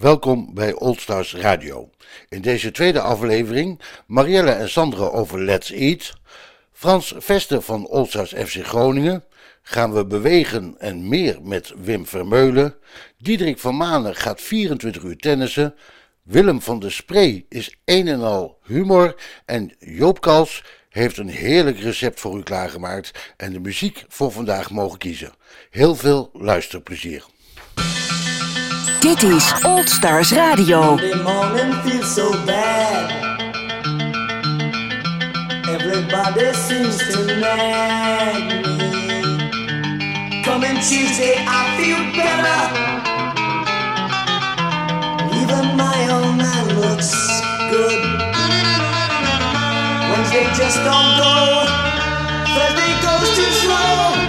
Welkom bij Oldstars Radio. In deze tweede aflevering Marielle en Sandra over Let's Eat, Frans Veste van Oldstars FC Groningen, gaan we bewegen en meer met Wim Vermeulen, Diederik van Manen gaat 24 uur tennissen, Willem van der Spree is een en al humor en Joop Kals heeft een heerlijk recept voor u klaargemaakt en de muziek voor vandaag mogen kiezen. Heel veel luisterplezier. Dit is Old Stars Radio. Everybody seems to nag me. Coming Tuesday, I feel better. Even my own man looks good. Wednesday just don't go. Thursday goes too slow.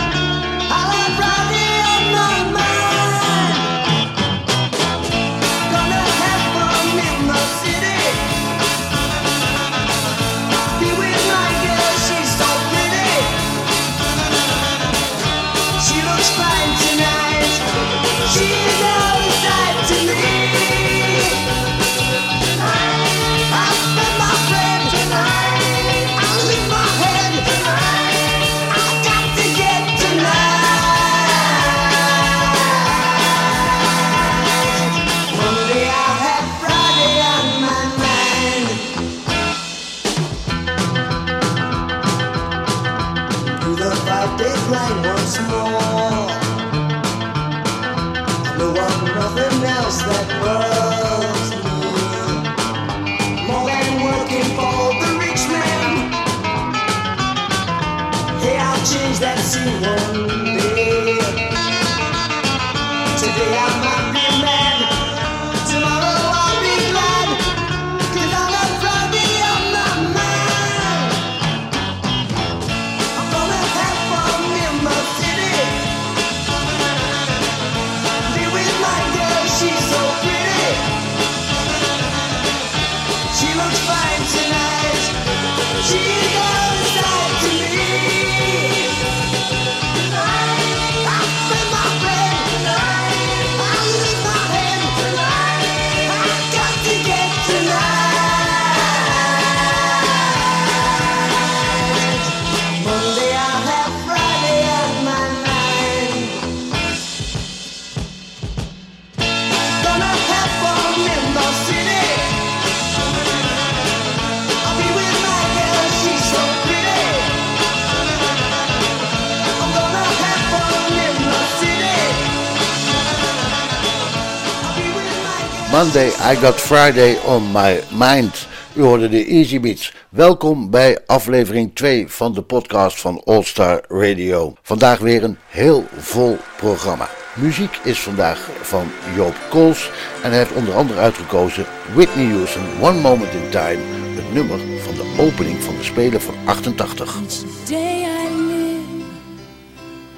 I got Friday on my mind. U hoorde de Easy Beats. Welkom bij aflevering 2 van de podcast van All Star Radio. Vandaag weer een heel vol programma. Muziek is vandaag van Joop Kools en hij heeft onder andere uitgekozen Whitney Houston One Moment in Time, het nummer van de opening van de Spelen van 88. Each day I live,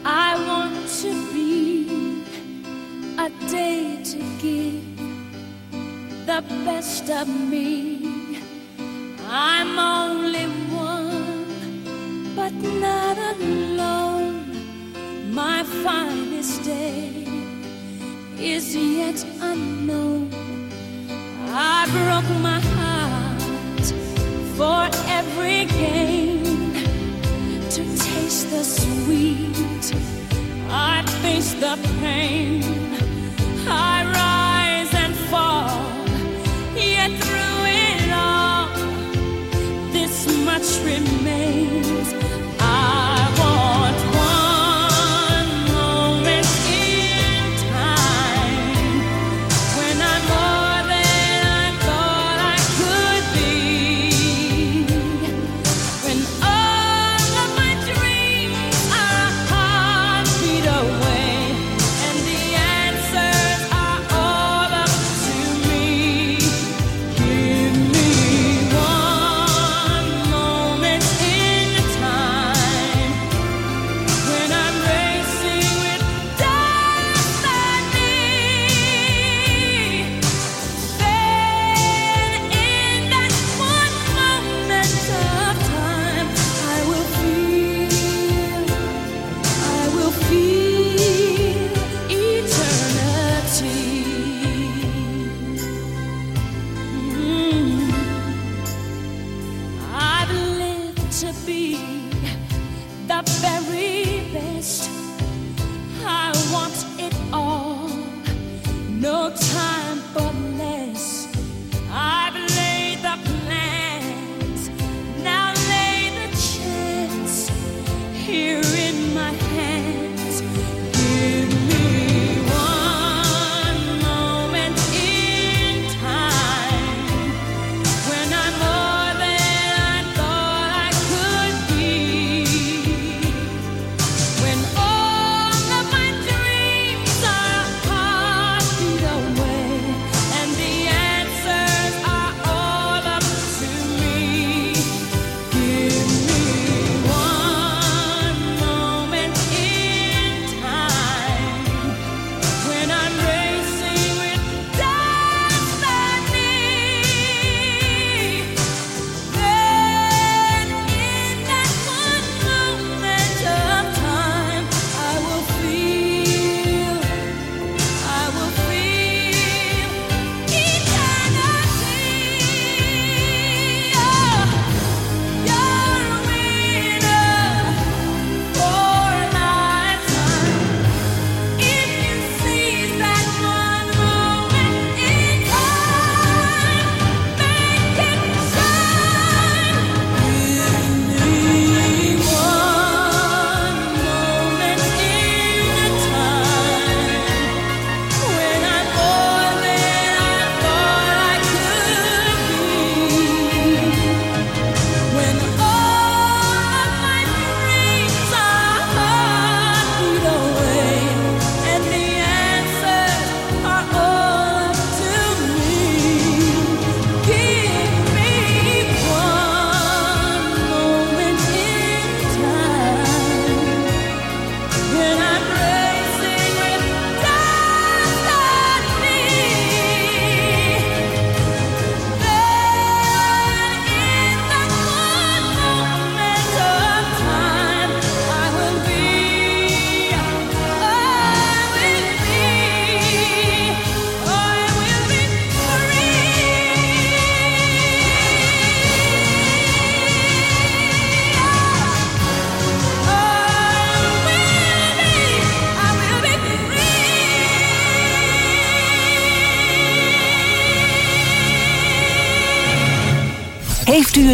I want to be a day to give the best of me. I'm only one, but not alone. My finest day is yet unknown. I broke my heart for every gain to taste the sweet. I face the pain. I rise and fall. Yet through it all, this much remains.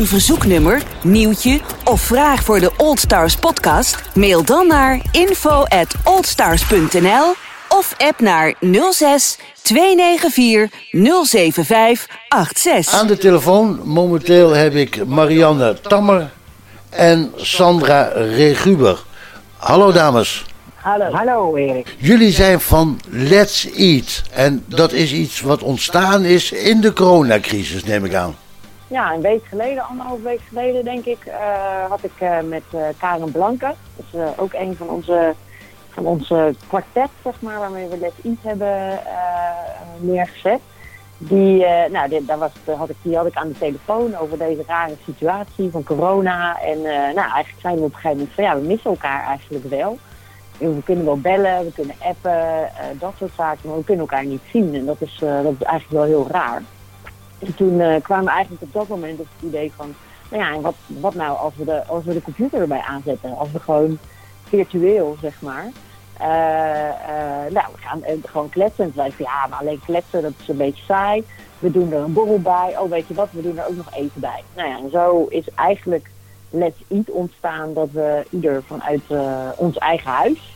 Een verzoeknummer, nieuwtje of vraag voor de Old Stars podcast? Mail dan naar info at oldstars.nl of app naar 06 294 075 86. Aan de telefoon momenteel heb ik Marianne Tammer en Sandra Reguber. Hallo dames. Hallo. Hallo Erik. Jullie zijn van Let's Eat. En dat is iets wat ontstaan is in de coronacrisis, neem ik aan. Ja, een week geleden, anderhalf week geleden denk ik, eh, had ik eh, met eh, Karen Blanke, dat is ook een van onze, van onze kwartet, zeg maar, waarmee we Let's Eat hebben neergezet. Die, nou, daar had ik, die had ik aan de telefoon over deze rare situatie van corona. En nou, eigenlijk zijn we op een gegeven moment van ja, we missen elkaar eigenlijk wel. We kunnen wel bellen, we kunnen appen, dat soort zaken, maar we kunnen elkaar niet zien. En dat is, dat is eigenlijk wel heel raar. En toen eh, kwamen we eigenlijk op dat moment op het idee van, nou ja, en wat, wat nou als we, de, als we de computer erbij aanzetten? Als we gewoon virtueel, zeg maar, eh, eh, nou, we gaan gewoon kletsen. En toen ja, maar alleen kletsen, dat is een beetje saai. We doen er een borrel bij. Oh, weet je wat, we doen er ook nog eten bij. Nou ja, en zo is eigenlijk Let's Eat ontstaan dat we ieder vanuit ons eigen huis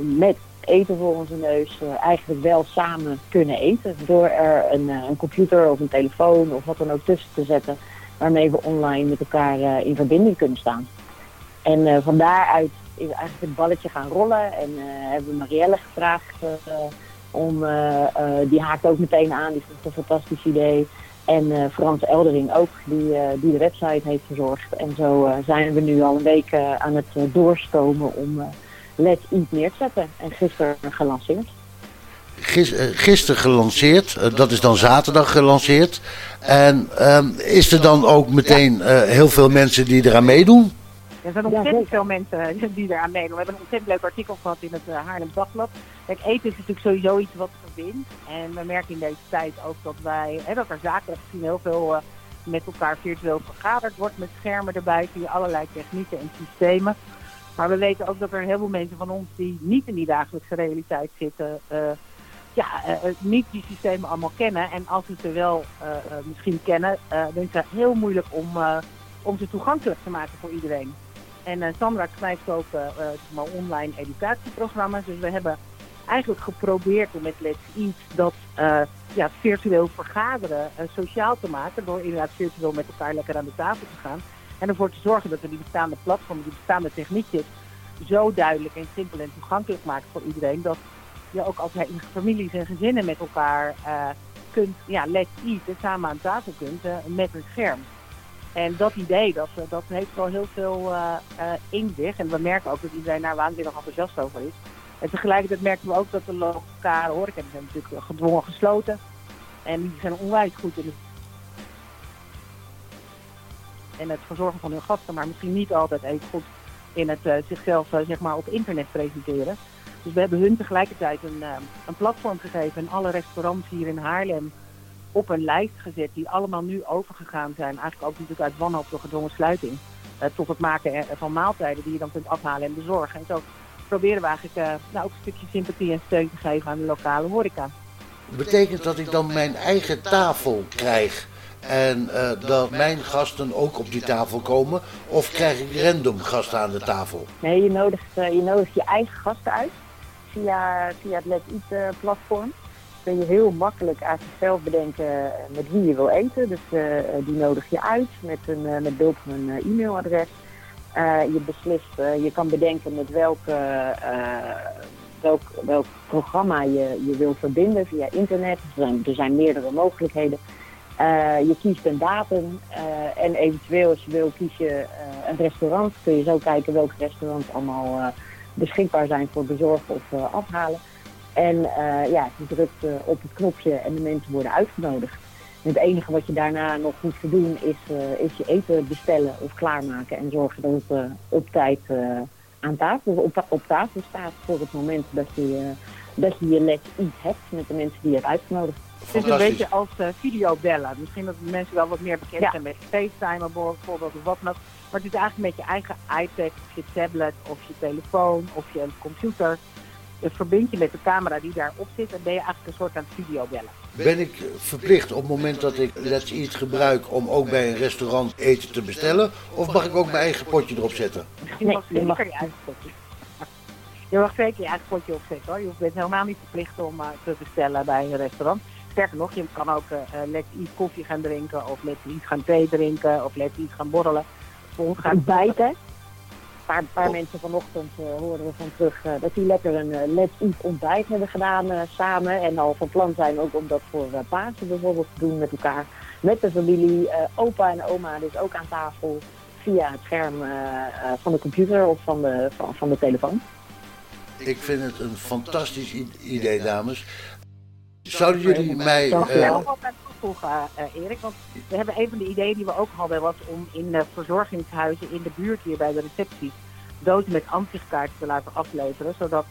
met eten voor onze neus eh, eigenlijk wel samen kunnen eten. Door er een, eh, een computer of een telefoon of wat dan ook tussen te zetten. Waarmee we online met elkaar eh, in verbinding kunnen staan. En van daaruit is eigenlijk het balletje gaan rollen. En hebben we Marielle gevraagd om, die haakt ook meteen aan. Die vond het een fantastisch idee. En Frans Eldering ook, die, die de website heeft verzorgd. En zo zijn we nu al een week aan het doorstomen om Let's Eat neer te zetten. En gisteren gelanceerd. Gis, eh, gisteren gelanceerd, eh, dat is dan zaterdag gelanceerd. En ehm, is er dan ook meteen eh, heel veel mensen die eraan meedoen? Er zijn ontzettend veel mensen die eraan meedoen. We hebben een ontzettend leuk artikel gehad in het Haarlem Dagblad. Kijk, eten is natuurlijk sowieso iets wat verbindt. En we merken in deze tijd ook dat wij, hè, dat er zakelijk gezien heel veel eh, met elkaar virtueel vergaderd wordt. Met schermen erbij via allerlei technieken en systemen. Maar we weten ook dat er een heleboel mensen van ons die niet in die dagelijkse realiteit zitten, eh, ja, eh, eh, niet die systemen allemaal kennen. En als we ze wel misschien kennen, dan is het heel moeilijk om, om ze toegankelijk te maken voor iedereen. En Sandra schrijft ook online educatieprogramma's. Dus we hebben eigenlijk geprobeerd om met Let's Eat dat ja, virtueel vergaderen sociaal te maken. Door inderdaad virtueel met elkaar lekker aan de tafel te gaan. En ervoor te zorgen dat we die bestaande platformen, die bestaande techniekjes zo duidelijk en simpel en toegankelijk maken voor iedereen. Dat je ook als in families en gezinnen met elkaar eh, kunt, ja, let's eat en samen aan tafel kunt eh, met een scherm. En dat idee, dat, eh, dat heeft wel heel veel eh, in zich. En we merken ook dat iedereen daar waanzinnig enthousiast over is. En tegelijkertijd merken we ook dat de lokale horeca, zijn natuurlijk gedwongen gesloten. En die zijn onwijs goed in het, in het verzorgen van hun gasten, maar misschien niet altijd even goed in het eh, zichzelf eh, zeg maar op internet presenteren. Dus we hebben hun tegelijkertijd een, eh, een platform gegeven en alle restaurants hier in Haarlem op een lijst gezet die allemaal nu overgegaan zijn. Eigenlijk ook natuurlijk uit wanhoop door gedwongen sluiting. tot het maken van maaltijden die je dan kunt afhalen en bezorgen. En zo proberen we eigenlijk nou, ook een stukje sympathie en steun te geven aan de lokale horeca. Betekent dat ik dan mijn eigen tafel krijg en eh, dat mijn gasten ook op die tafel komen? Of krijg ik random gasten aan de tafel? Nee, je nodigt, eh, je nodigt je eigen gasten uit via, via het Let Eat eh, platform. Kun je heel makkelijk uit jezelf bedenken met wie je wil eten. Dus die nodig je uit met, een, met behulp van een e-mailadres. Je beslist, je kan bedenken met welke, welk, welk programma je, je wil verbinden via internet. Er zijn, er zijn meerdere mogelijkheden. Eh, je kiest een datum eh, en eventueel als je wil kies je eh, een restaurant. Kun je zo kijken welke restaurants allemaal beschikbaar zijn voor bezorgen of afhalen. En ja, je drukt op het knopje en de mensen worden uitgenodigd. En het enige wat je daarna nog hoeft te doen is, is je eten bestellen of klaarmaken en zorgen dat het op tijd aan tafel, op, tafel staat voor het moment dat je, dat je je Let's Eat hebt met de mensen die je hebt uitgenodigd. Het is een beetje als eh, videobellen. Misschien dat mensen wel wat meer bekend Ja. zijn met FaceTime bijvoorbeeld of wat dan ook. Maar het is eigenlijk met je eigen iPad of je tablet of je telefoon of je computer. Je verbind je met de camera die daarop zit en ben je eigenlijk een soort aan het videobellen. Ben ik verplicht op het moment dat ik Let's Eat gebruik om ook bij een restaurant eten te bestellen? Of mag ik ook mijn eigen potje erop zetten? Nee, mag je zeker mag- je eigen potje. Je mag zeker je eigen potje opzetten hoor. Je bent helemaal niet verplicht om eh, te bestellen bij een restaurant. Sterker nog, je kan ook eh eh, Let's Eat koffie gaan drinken of Let's Eat gaan thee drinken of Let's Eat gaan borrelen. Voor ons gaat ontbijten. Een paar, paar mensen vanochtend hoorden we van terug dat die lekker een eh, Let's Eat ontbijt hebben gedaan samen. En al van plan zijn ook om dat voor Pasen bijvoorbeeld te doen met elkaar. Met de familie, opa en oma dus ook aan tafel via het scherm van de computer of van de, van, van de telefoon. Ik vind het een fantastisch idee, dames. Zouden jullie mij... Ik wil eh, nog wat aan toevoegen, eh, Erik. Want we hebben een van de ideeën die we ook hadden, was om in de verzorgingshuizen in de buurt hier bij de recepties dozen met ansichtkaarten te laten afleveren. Zodat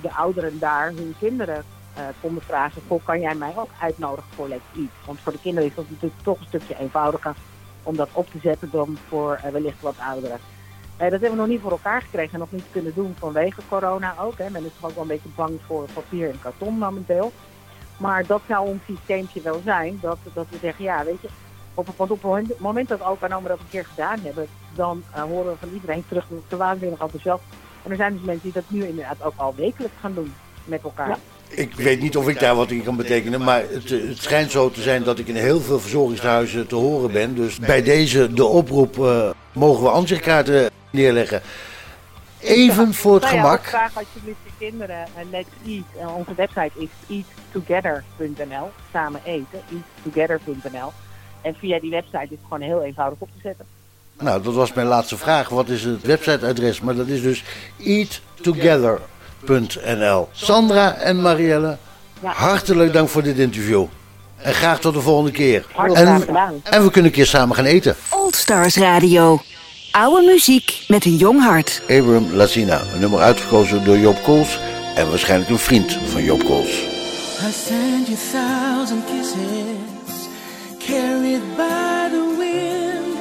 de ouderen daar hun kinderen eh, konden vragen, goh, kan jij mij ook uitnodigen voor Let's Eat? Want voor de kinderen is dat natuurlijk toch een stukje eenvoudiger om dat op te zetten dan voor eh, wellicht wat ouderen. Dat hebben we nog niet voor elkaar gekregen en nog niet kunnen doen vanwege corona ook. Hè. Men is toch ook wel een beetje bang voor papier en karton momenteel. Maar dat zou ons systeempje wel zijn. Dat, dat we zeggen, ja, weet je, op, want op het moment dat opa en oma dat een keer gedaan hebben, dan eh, horen we van iedereen terug dat ze waanzinnig enthousiast. En er zijn dus mensen die dat nu inderdaad ook al wekelijks gaan doen met elkaar. Ik weet niet of ik daar wat in kan betekenen, maar het, eh, het schijnt zo te zijn dat ik in heel veel verzorgingshuizen te horen ben. Dus bij deze de oproep eh, mogen we ansichtkaarten neerleggen. Even voor het gemak. graag alsjeblieft de kinderen uh, Let's Eat. Uh, onze website is eattogether.nl. Samen eten, eattogether.nl. En via die website is het gewoon heel eenvoudig op te zetten. Nou, dat was mijn laatste vraag. Wat is het websiteadres? Maar dat is dus eattogether.nl. Sandra en Marielle, hartelijk dank voor dit interview. En graag tot de volgende keer. En, gedaan. en we kunnen een keer samen gaan eten. Old Stars Radio. Oude muziek met een jong hart. Abram Lazina, een nummer uitgekozen door Job Kools en waarschijnlijk een vriend van Job Kools. I send you thousand kisses, carried by the wind,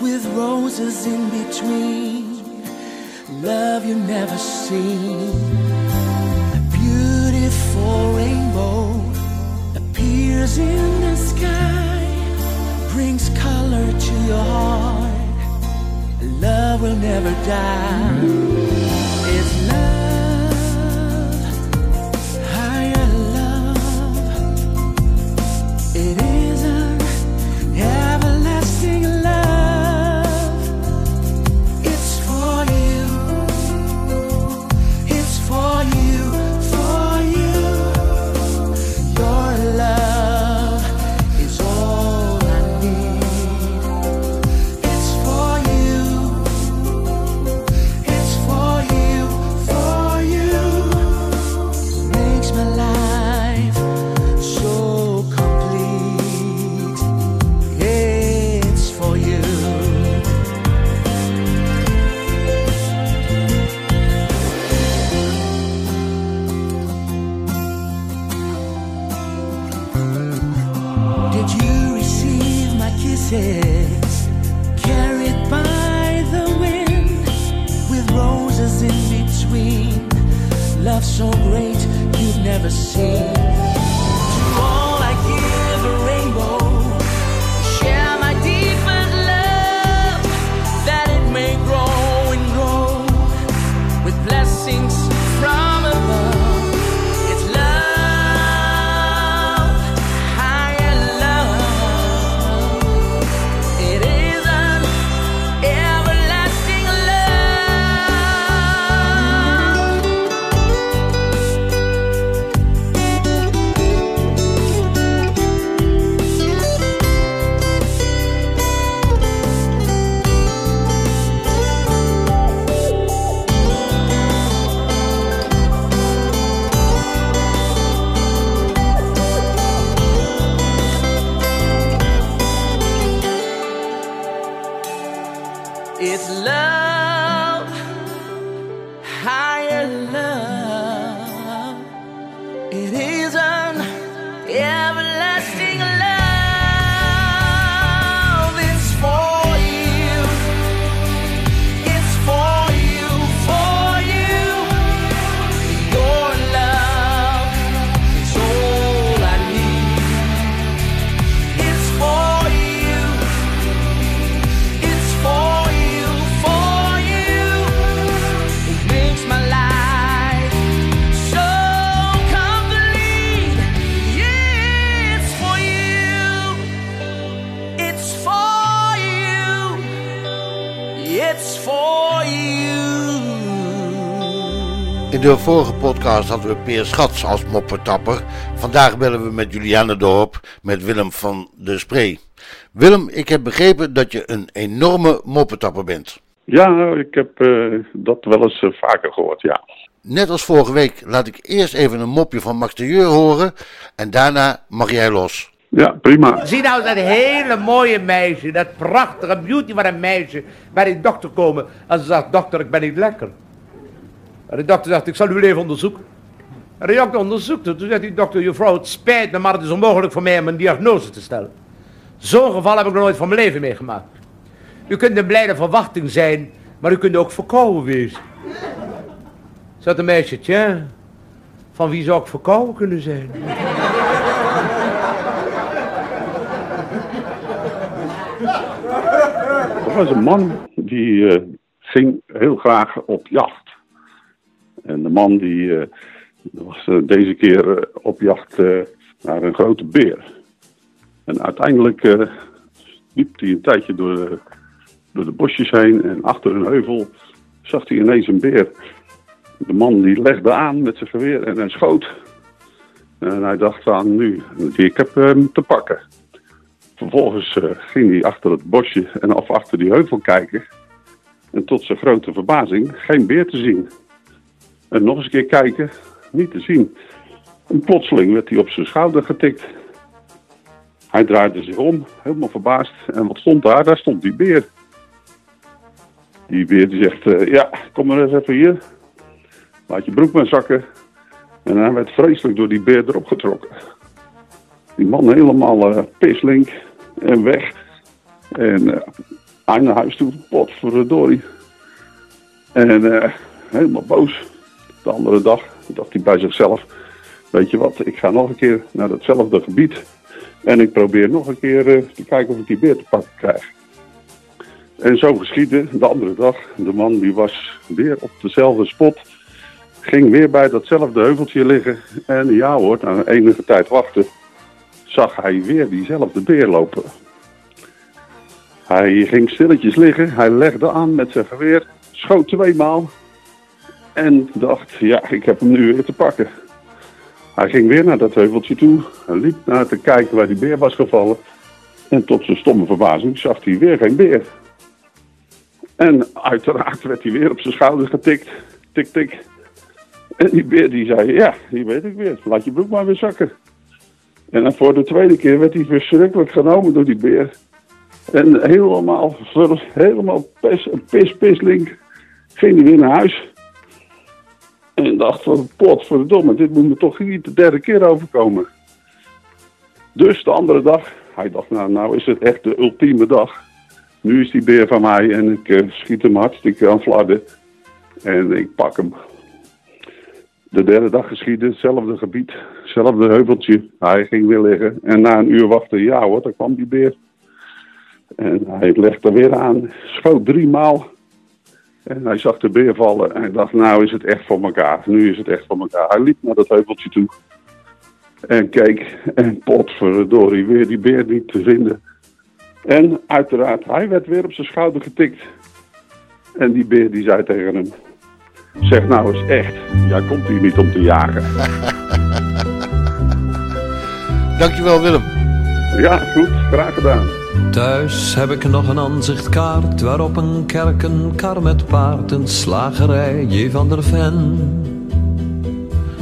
with roses in between. love you never seen. A beautiful rainbow appears in the sky, brings color to your heart. Love will never die. Never seen. In de vorige podcast hadden we Peer Schats als moppetapper. Vandaag bellen we met Juliane Dorp met Willem van de Spree. Willem, ik heb begrepen dat je een enorme moppetapper bent. Ja, ik heb eh, dat wel eens eh, vaker gehoord, ja. Net als vorige week laat ik eerst even een mopje van Max de Jeur horen en daarna mag jij los. Ja, prima. Zie nou dat hele mooie meisje, dat prachtige beauty van een meisje, bij de dokter komen. En ze zegt, dokter, ik ben niet lekker. De dokter zegt, ik zal u even onderzoeken. En de dokter onderzoekt. Toen zegt die dokter, juffrouw, het spijt me, maar het is onmogelijk voor mij om een diagnose te stellen. Zo'n geval heb ik nog nooit van mijn leven meegemaakt. U kunt een blijde verwachting zijn, maar u kunt ook verkouden wezen. Zegt een meisje, tja, van wie zou ik verkouden kunnen zijn? Er was een man die eh, ging heel graag op jacht. En de man die eh, was eh, deze keer eh, op jacht naar een grote beer. En uiteindelijk liep hij een tijdje door de, door de bosjes heen en achter een heuvel zag hij ineens een beer. De man die legde aan met zijn geweer en schoot. En hij dacht aan nu, ik heb hem te pakken. Vervolgens ging hij achter het bosje en of achter die heuvel kijken. En tot zijn grote verbazing geen beer te zien. En nog eens een keer kijken, niet te zien. En plotseling werd hij op zijn schouder getikt. Hij draaide zich om, helemaal verbaasd. En wat stond daar? Daar stond die beer. Die beer die zegt, eh, ja, kom maar eens even hier. Laat je broek maar zakken. En hij werd vreselijk door die beer erop getrokken. Die man helemaal eh pislink en weg. En eh hij naar huis toe, potverdorie. En eh, helemaal boos. De andere dag dacht hij bij zichzelf, weet je wat, ik ga nog een keer naar datzelfde gebied. En ik probeer nog een keer eh, te kijken of ik die beer te pakken krijg. En zo geschiedde de andere dag. De man die was weer op dezelfde spot. Ging weer bij datzelfde heuveltje liggen. En ja hoor, na enige tijd wachten zag hij weer diezelfde beer lopen. Hij ging stilletjes liggen. Hij legde aan met zijn geweer. Schoot tweemaal. En dacht, ja, ik heb hem nu weer te pakken. Hij ging weer naar dat heuveltje toe. Hij liep naar te kijken waar die beer was gevallen. En tot zijn stomme verbazing zag hij weer geen beer. En uiteraard werd hij weer op zijn schouder getikt. Tik, tik. En die beer die zei, ja, die weet ik weer. Laat je broek maar weer zakken. En dan voor de tweede keer werd hij verschrikkelijk genomen door die beer. En helemaal, helemaal pis, pis, pislink ging hij weer naar huis. En dacht van, potverdomme, dit moet me toch niet de derde keer overkomen. Dus de andere dag, hij dacht, nou, nou is het echt de ultieme dag. Nu is die beer van mij en ik eh, schiet hem hartstikke aan flarden. En ik pak hem. De derde dag geschiedde, hetzelfde gebied, hetzelfde heuveltje. Hij ging weer liggen en na een uur wachten, ja hoor, daar kwam die beer. En hij legde weer aan, schoot drie maal. En hij zag de beer vallen en hij dacht, nou is het echt voor elkaar. Nu is het echt voor elkaar. Hij liep naar dat heuveltje toe. En keek en potverdorie, weer die beer niet te vinden. En uiteraard, hij werd weer op zijn schouder getikt. En die beer die zei tegen hem, zeg nou eens echt, jij komt hier niet om te jagen. Dankjewel Willem. Ja, goed, graag gedaan. Thuis heb ik nog een aanzichtkaart waarop een kerk, een kar met paard, een slagerij, J. van der Ven.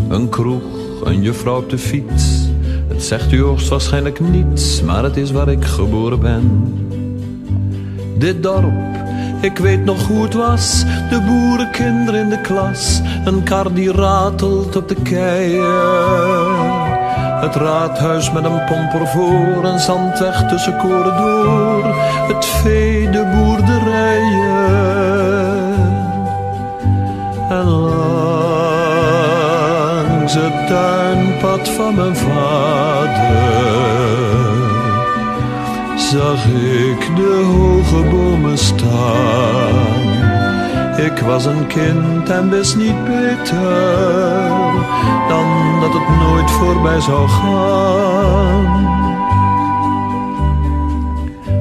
Een kroeg, een juffrouw op de fiets. Het zegt u hoogstwaarschijnlijk niets, maar het is waar ik geboren ben. Dit dorp, ik weet nog hoe het was. De boerenkinderen in de klas, een kar die ratelt op de keien. Het raadhuis met een pomper voor, een zandweg tussen koren door. Het vee, de boerderijen. En langs het tuinpad van mijn vader zag ik de hoge bomen staan. Ik was een kind en wist niet beter dan dat het nooit voorbij zou gaan.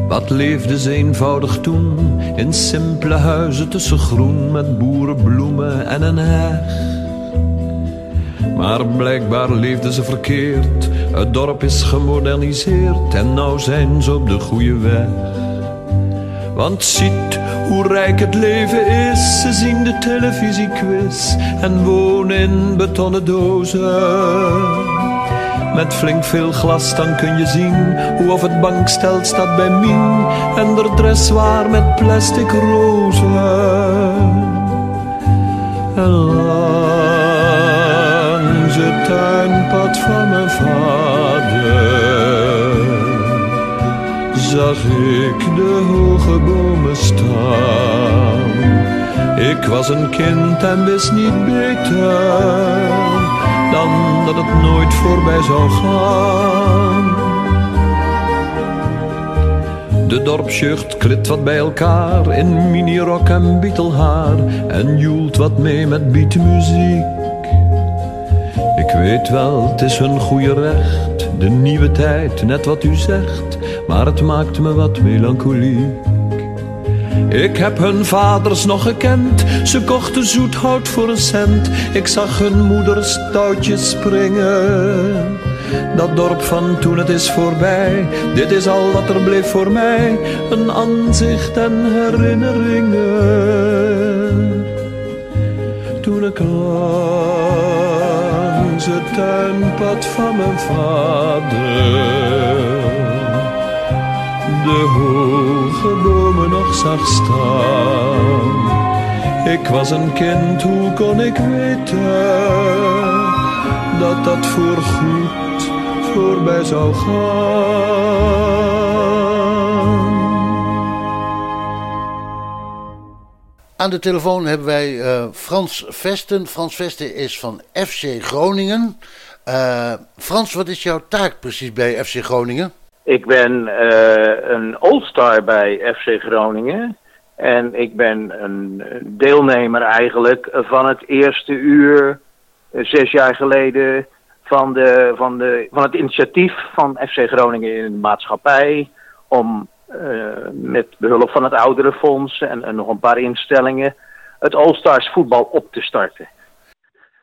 Wat leefde ze eenvoudig toen in simpele huizen tussen groen met boerenbloemen en een heg. Maar blijkbaar leefden ze verkeerd. Het dorp is gemoderniseerd en nou zijn ze op de goede weg. Want ziet hoe rijk het leven is. Ze zien de televisiequiz en wonen in betonnen dozen. Met flink veel glas dan kun je zien hoe of het bankstel staat bij Mien en de dressoir met plastic rozen. En langs het tuinpad van mijn vader zag ik de hoge bomen staan. Ik was een kind en wist niet beter dan dat het nooit voorbij zou gaan. De dorpsjeugd klit wat bij elkaar in minirok en bietelhaar en joelt wat mee met beatmuziek. Ik weet wel, het is hun goede recht, de nieuwe tijd, net wat u zegt, maar het maakt me wat melancholiek. Ik heb hun vaders nog gekend, ze kochten zoet hout voor een cent. Ik zag hun moeders touwtjes springen. Dat dorp van toen het is voorbij, dit is al wat er bleef voor mij. Een aanzicht en herinneringen. Toen ik langs het tuinpad van mijn vader de hoge bomen nog zag staan. Ik was een kind, hoe kon ik weten dat dat voorgoed voorbij zou gaan? Aan de telefoon hebben wij eh, Frans Vesten. Frans Vesten is van FC Groningen. Eh, Frans, wat is jouw taak precies bij FC Groningen? Ik ben eh, een all-star bij FC Groningen. En ik ben een deelnemer eigenlijk van het eerste uur, eh, zes jaar geleden, van, de, van, de, van het initiatief van FC Groningen in de maatschappij. Om eh, met behulp van het Ouderenfonds en, en nog een paar instellingen het All-Stars voetbal op te starten.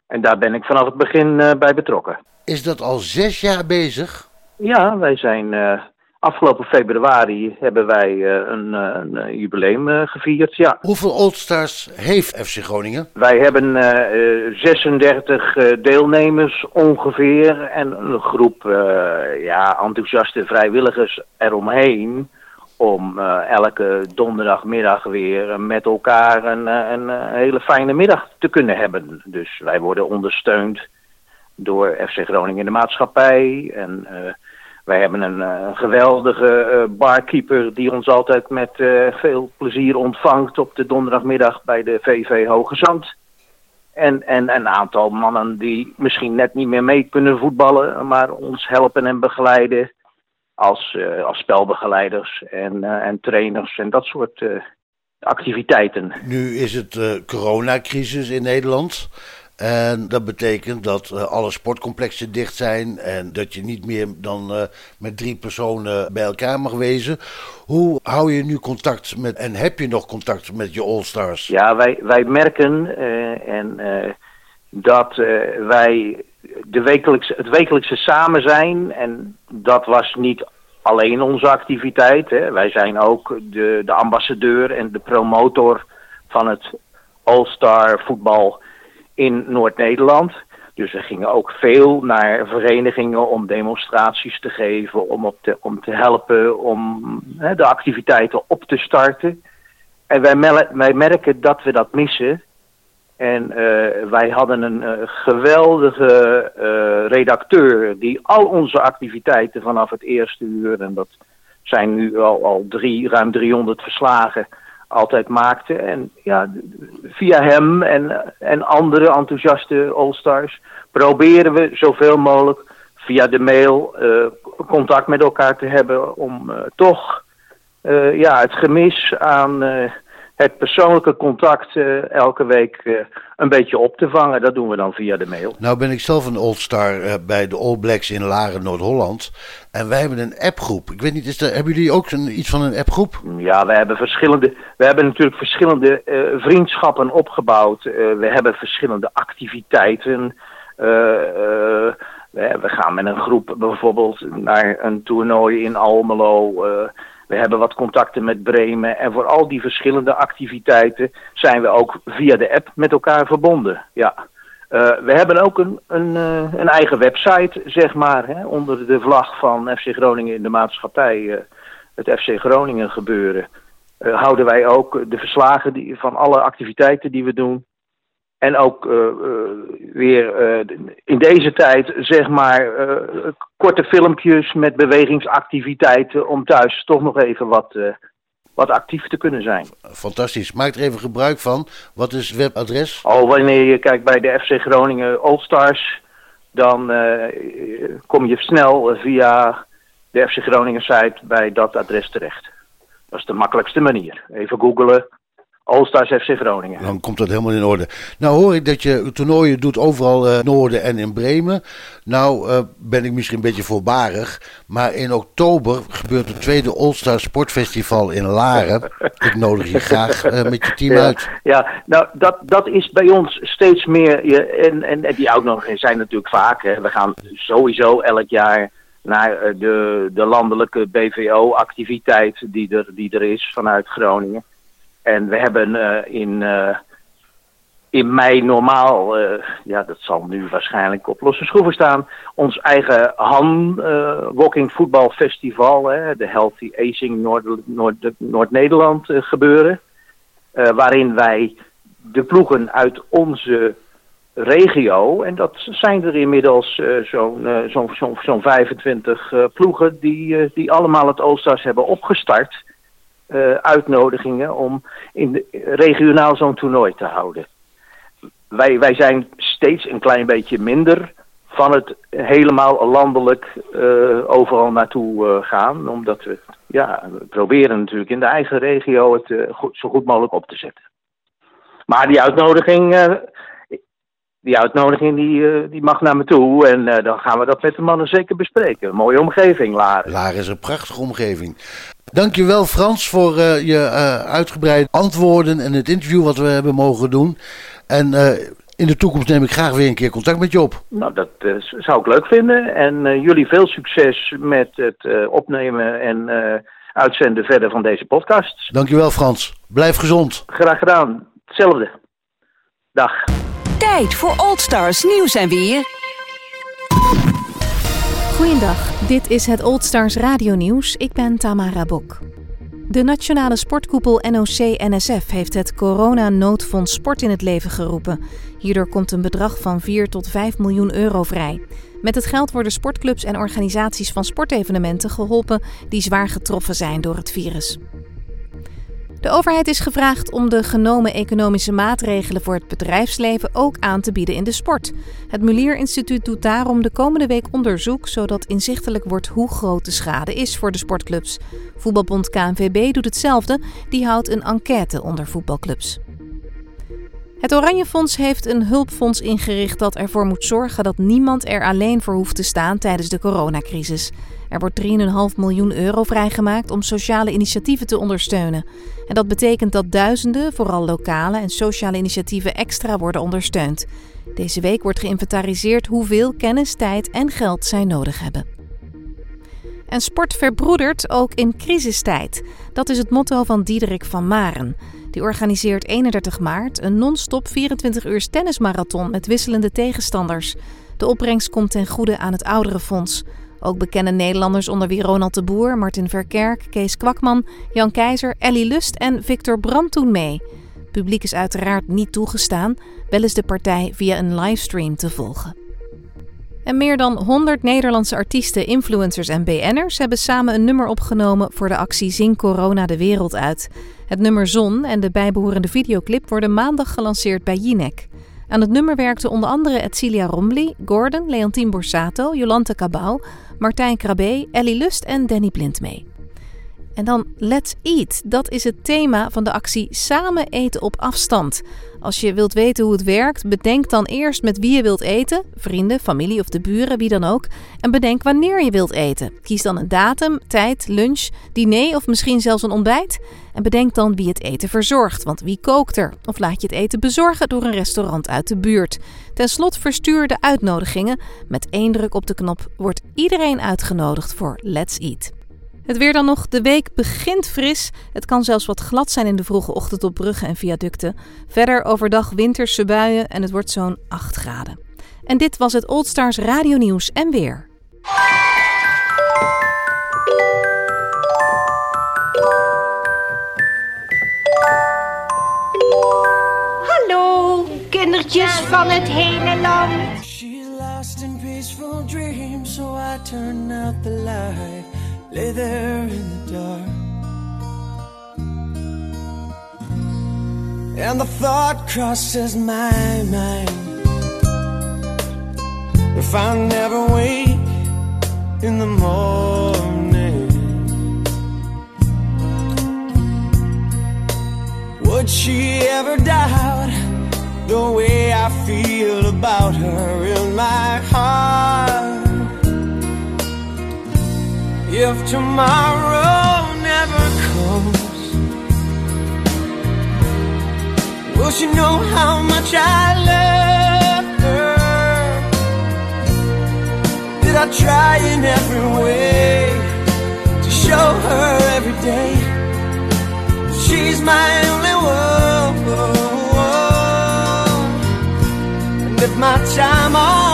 En daar ben ik vanaf het begin bij betrokken. Is dat al zes jaar bezig? Ja, wij zijn eh, afgelopen februari hebben wij eh, een, eh, een jubileum gevierd. Ja. Hoeveel Oldstars heeft FC Groningen? Wij hebben eh, eh, 36 eh, deelnemers ongeveer en een groep ja, enthousiaste vrijwilligers eromheen. Om elke donderdagmiddag weer met elkaar een, een, hele fijne middag te kunnen hebben. Dus wij worden ondersteund door FC Groningen in de maatschappij. En eh, wij hebben een eh, geweldige eh, barkeeper die ons altijd met veel plezier ontvangt op de donderdagmiddag bij de VV Hoge Zand. En, en een aantal mannen die misschien net niet meer mee kunnen voetballen, maar ons helpen en begeleiden als, als spelbegeleiders en, en trainers en dat soort activiteiten. Nu is het eh, coronacrisis in Nederland. En dat betekent dat eh, alle sportcomplexen dicht zijn en dat je niet meer dan eh, met drie personen bij elkaar mag wezen. Hoe hou je nu contact met en heb je nog contact met je All-Stars? Ja, wij, wij merken eh, en, dat wij de wekelijkse, het wekelijkse samen zijn. En dat was niet alleen onze activiteit. Hè. Wij zijn ook de, de ambassadeur en de promotor van het All-Star voetbal in Noord-Nederland. Dus we gingen ook veel naar verenigingen om demonstraties te geven, om, op te, om te helpen, om hè, de activiteiten op te starten. En wij, wij merken dat we dat missen. En eh, wij hadden een eh, geweldige eh, redacteur die al onze activiteiten vanaf het eerste uur, en dat zijn nu al, al drie, ruim 300 verslagen, altijd maakte. En ja, via hem en, en andere enthousiaste All-Stars proberen we zoveel mogelijk via de mail eh, contact met elkaar te hebben om eh, toch eh, ja, het gemis aan het persoonlijke contact eh, elke week eh, een beetje op te vangen. Dat doen we dan via de mail. Nou ben ik zelf een All-Star eh, bij de All Blacks in Laren, Noord-Holland. En wij hebben een appgroep. Ik weet niet, is er, hebben jullie ook iets van een appgroep? Ja, we hebben verschillende. We hebben natuurlijk verschillende vriendschappen opgebouwd. We hebben verschillende activiteiten. We gaan met een groep bijvoorbeeld naar een toernooi in Almelo. We hebben wat contacten met Bremen. En voor al die verschillende activiteiten zijn we ook via de app met elkaar verbonden. Ja. Eh, we hebben ook een, een, eh, een eigen website, zeg maar, hè, onder de vlag van FC Groningen in de maatschappij. eh, het FC Groningen gebeuren. houden wij ook de verslagen die, van alle activiteiten die we doen. En ook eh, eh, weer eh, in deze tijd, zeg maar, korte filmpjes met bewegingsactiviteiten. om thuis toch nog even wat, wat actief te kunnen zijn. Fantastisch. Maak er even gebruik van. Wat is het webadres? Al wanneer je kijkt bij de FC Groningen All-Stars, dan kom je snel via de FC Groningen site bij dat adres terecht. Dat is de makkelijkste manier. Even googelen. All-Stars FC Groningen. Dan komt dat helemaal in orde. Nou hoor ik dat je toernooien doet overal eh Noorden en in Bremen. Nou eh, ben ik misschien een beetje voorbarig. Maar in oktober gebeurt het tweede All-Star Sportfestival in Laren. ik nodig je graag eh, met je team ja, uit. Ja, nou dat, dat is bij ons steeds meer. je- En, en, en die uitnodigingen zijn natuurlijk vaak. Hè. We gaan sowieso elk jaar naar de, de landelijke BVO-activiteit die er, die er is vanuit Groningen. En we hebben eh, in, eh, in mei normaal, eh, ja dat zal nu waarschijnlijk op losse schroeven staan, ons eigen Han Walking Football Festival, de Healthy Noord- Noord- Noord-Nederland eh, gebeuren. Waarin wij de ploegen uit onze regio, en dat zijn er inmiddels eh, zo'n zo'n zo'n 25 eh, ploegen, die, die allemaal het All-Stars hebben opgestart. Eh, uitnodigingen om in de, regionaal zo'n toernooi te houden. Wij, wij zijn steeds een klein beetje minder van het helemaal landelijk eh, overal naartoe eh, gaan. Omdat we, ja, proberen natuurlijk in de eigen regio het zo goed mogelijk op te zetten. Maar die uitnodiging, die, uitnodiging die, die mag naar me toe. En dan gaan we dat met de mannen zeker bespreken. Mooie omgeving, Laren. Laren is een prachtige omgeving. Dankjewel Frans voor eh, je eh, uitgebreide antwoorden en het interview wat we hebben mogen doen. En eh, in de toekomst neem ik graag weer een keer contact met je op. Nou, dat zou ik leuk vinden. En eh, jullie veel succes met het eh, opnemen en eh, uitzenden verder van deze podcast. Dankjewel Frans. Blijf gezond. Graag gedaan. Hetzelfde. Dag. Tijd voor Old Stars nieuws en weer. Goeiedag, dit is het Old Stars Radio Nieuws. Ik ben Tamara Bok. De Nationale Sportkoepel NOC-NSF heeft het Corona-noodfonds Sport in het leven geroepen. Hierdoor komt een bedrag van 4 tot 5 miljoen euro vrij. Met het geld worden sportclubs en organisaties van sportevenementen geholpen die zwaar getroffen zijn door het virus. De overheid is gevraagd om de genomen economische maatregelen voor het bedrijfsleven ook aan te bieden in de sport. Het Mulier Instituut doet daarom de komende week onderzoek zodat inzichtelijk wordt hoe groot de schade is voor de sportclubs. Voetbalbond KNVB doet hetzelfde, die houdt een enquête onder voetbalclubs. Het Oranje Fonds heeft een hulpfonds ingericht dat ervoor moet zorgen dat niemand er alleen voor hoeft te staan tijdens de coronacrisis. Er wordt 3,5 miljoen euro vrijgemaakt om sociale initiatieven te ondersteunen. En dat betekent dat duizenden, vooral lokale en sociale initiatieven, extra worden ondersteund. Deze week wordt geïnventariseerd hoeveel kennis, tijd en geld zij nodig hebben. En sport verbroedert ook in crisistijd. Dat is het motto van Diederik van Maren. Die organiseert 31 maart een non-stop 24 uur tennismarathon met wisselende tegenstanders. De opbrengst komt ten goede aan het Ouderenfonds. Ook bekende Nederlanders onder wie Ronald de Boer, Martin Verkerk, Kees Kwakman, Jan Keizer, Ellie Lust en Victor Brandt doen mee. Publiek is uiteraard niet toegestaan, wel is de partij via een livestream te volgen. En meer dan 100 Nederlandse artiesten, influencers en BN'ers hebben samen een nummer opgenomen voor de actie Zing Corona de Wereld uit. Het nummer Zon en de bijbehorende videoclip worden maandag gelanceerd bij Jinek. Aan het nummer werkten onder andere Etcilia Rombly, Gordon, Leontien Borsato, Jolante Cabau, Martijn Krabbe, Ellie Lust en Danny Blind mee. En dan Let's Eat. Dat is het thema van de actie Samen eten op afstand. Als je wilt weten hoe het werkt, bedenk dan eerst met wie je wilt eten. Vrienden, familie of de buren, wie dan ook. En bedenk wanneer je wilt eten. Kies dan een datum, tijd, lunch, diner of misschien zelfs een ontbijt. En bedenk dan wie het eten verzorgt, want wie kookt er? Of laat je het eten bezorgen door een restaurant uit de buurt. Ten slotte verstuur de uitnodigingen. Met één druk op de knop wordt iedereen uitgenodigd voor Let's Eat. Het weer dan nog. De week begint fris. Het kan zelfs wat glad zijn in de vroege ochtend op bruggen en viaducten. Verder overdag winterse buien en het wordt zo'n 8 graden. En dit was het Old Stars Radio Nieuws en weer. Hallo, kindertjes van het hele land. She's lost in peaceful dreams, so I turn out the light, lay there in the dark. And the thought crosses my mind if I never wake in the morning, would she ever doubt the way I feel about her in my heart? If tomorrow never comes, will she know how much I love her? Did I try in every way to show her every day she's my only one? And if my time on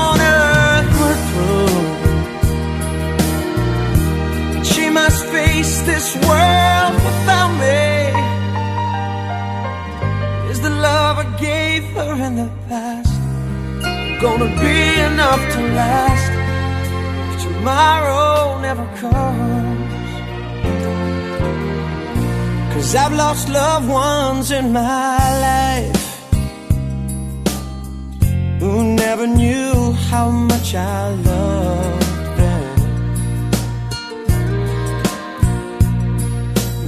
this world without me, is the love I gave her in the past gonna be enough to last? if Tomorrow never comes. Cause I've lost loved ones in my life who never knew how much I loved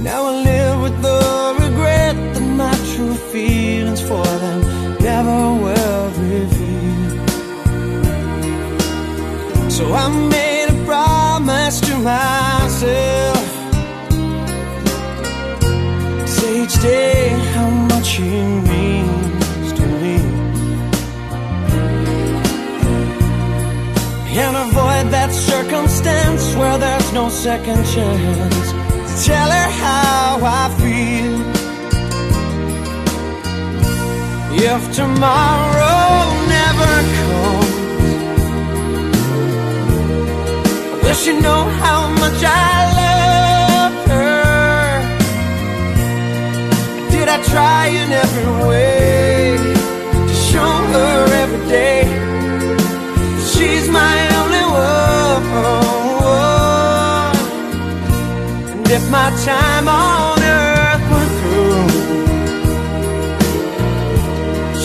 Now I live with the regret that my true feelings for them never will reveal. So I made a promise to myself. Say each day how much he means to me. And avoid that circumstance where there's no second chance. Tell her how I feel. If tomorrow never comes, I wish you know how much I love her. Did I try in every way to show her every day my time on earth were through,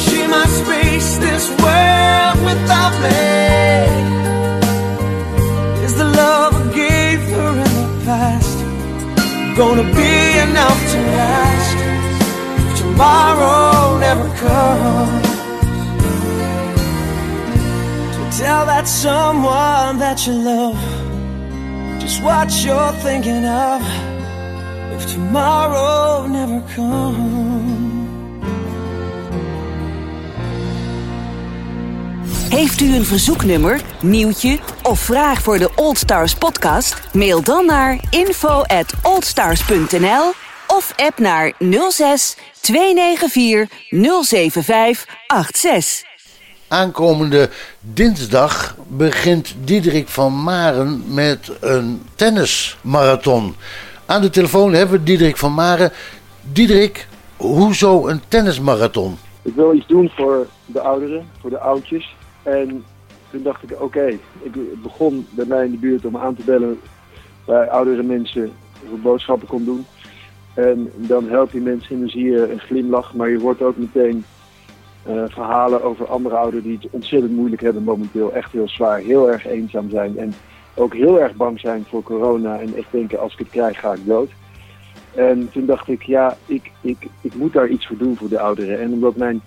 she must face this world without me. Is the love I gave her in the past gonna be enough to last? If tomorrow never comes, to tell that someone that you love just what you're thinking of. Tomorrow never comes. Heeft u een verzoeknummer, nieuwtje of vraag voor de Old Stars podcast? Mail dan naar info at oldstars.nl of app naar 06 294 075 86. Aankomende dinsdag begint Diederik van Maren met een tennismarathon. Aan de telefoon hebben we Diederik van Maren. Diederik, hoezo een tennismarathon? Ik wil iets doen voor de ouderen, voor de oudjes. En toen dacht ik, oké, ik begon bij mij in de buurt om aan te bellen bij oudere mensen ik boodschappen kon doen. En dan help je mensen en dan zie je een glimlach, maar je hoort ook meteen eh, verhalen over andere ouderen die het ontzettend moeilijk hebben momenteel. Echt heel zwaar, heel erg eenzaam zijn en ook heel erg bang zijn voor corona en echt denken als ik het krijg ga ik dood. En toen dacht ik, ja, ik, ik, ik moet daar iets voor doen voor de ouderen. En omdat mijn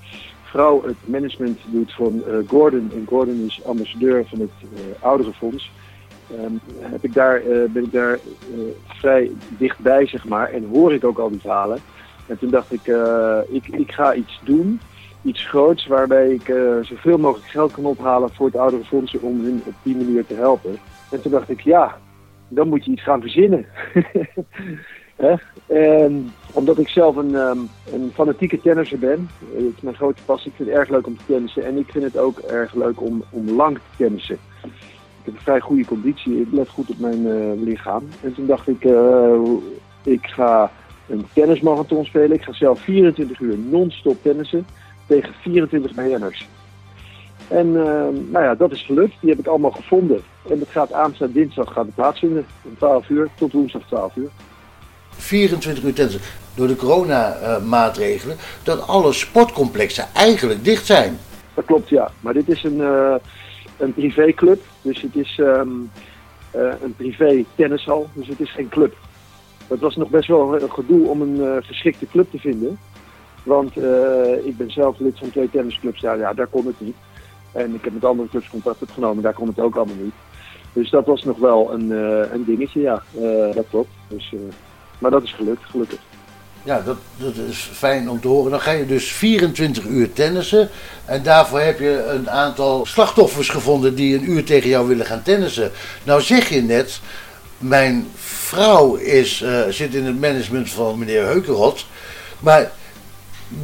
vrouw het management doet van eh, Gordon, en Gordon is ambassadeur van het eh, Ouderenfonds, ehm, heb ik daar, eh, ben ik daar vrij dichtbij, zeg maar, en hoor ik ook al die verhalen. En toen dacht ik, ik, ik ga iets doen, iets groots, waarbij ik zoveel mogelijk geld kan ophalen voor het Ouderenfonds om hen op die manier te helpen. En toen dacht ik, ja, dan moet je iets gaan verzinnen. Omdat ik zelf een, ehm, een fanatieke tennisser ben, eh, het is mijn grote passie, ik vind het erg leuk om te tennissen en ik vind het ook erg leuk om, om lang te tennissen. Ik heb een vrij goede conditie, ik let goed op mijn eh, lichaam. En toen dacht ik, eh, ik ga een tennismarathon spelen. Ik ga zelf 24 uur non-stop tennissen tegen 24 BN'ers. En ehm, nou ja, dat is gelukt. Die heb ik allemaal gevonden. En dat gaat aanstaande dinsdag gaat het plaatsvinden. Om 12 uur tot woensdag 12 uur. 24 uur tennissen. Door de coronamaatregelen, dat alle sportcomplexen eigenlijk dicht zijn. Dat klopt, ja. Maar dit is een, eh, een privéclub. Dus het is ehm, eh, een privé tennishal. Dus het is geen club. Het was nog best wel een gedoe om een eh, geschikte club te vinden. Want ik ben zelf lid van twee tennisclubs. Ja, ja, daar kon het niet. En ik heb met andere clubs contact opgenomen. Daar kon het ook allemaal niet. Dus dat was nog wel een, eh, een dingetje, ja. Eh, dat klopt. Dus, eh, maar dat is gelukt, gelukkig. Ja, dat, dat is fijn om te horen. Dan ga je dus 24 uur tennissen. En daarvoor heb je een aantal slachtoffers gevonden die een uur tegen jou willen gaan tennissen. Nou zeg je net, mijn vrouw is, zit in het management van meneer Heukerot. Maar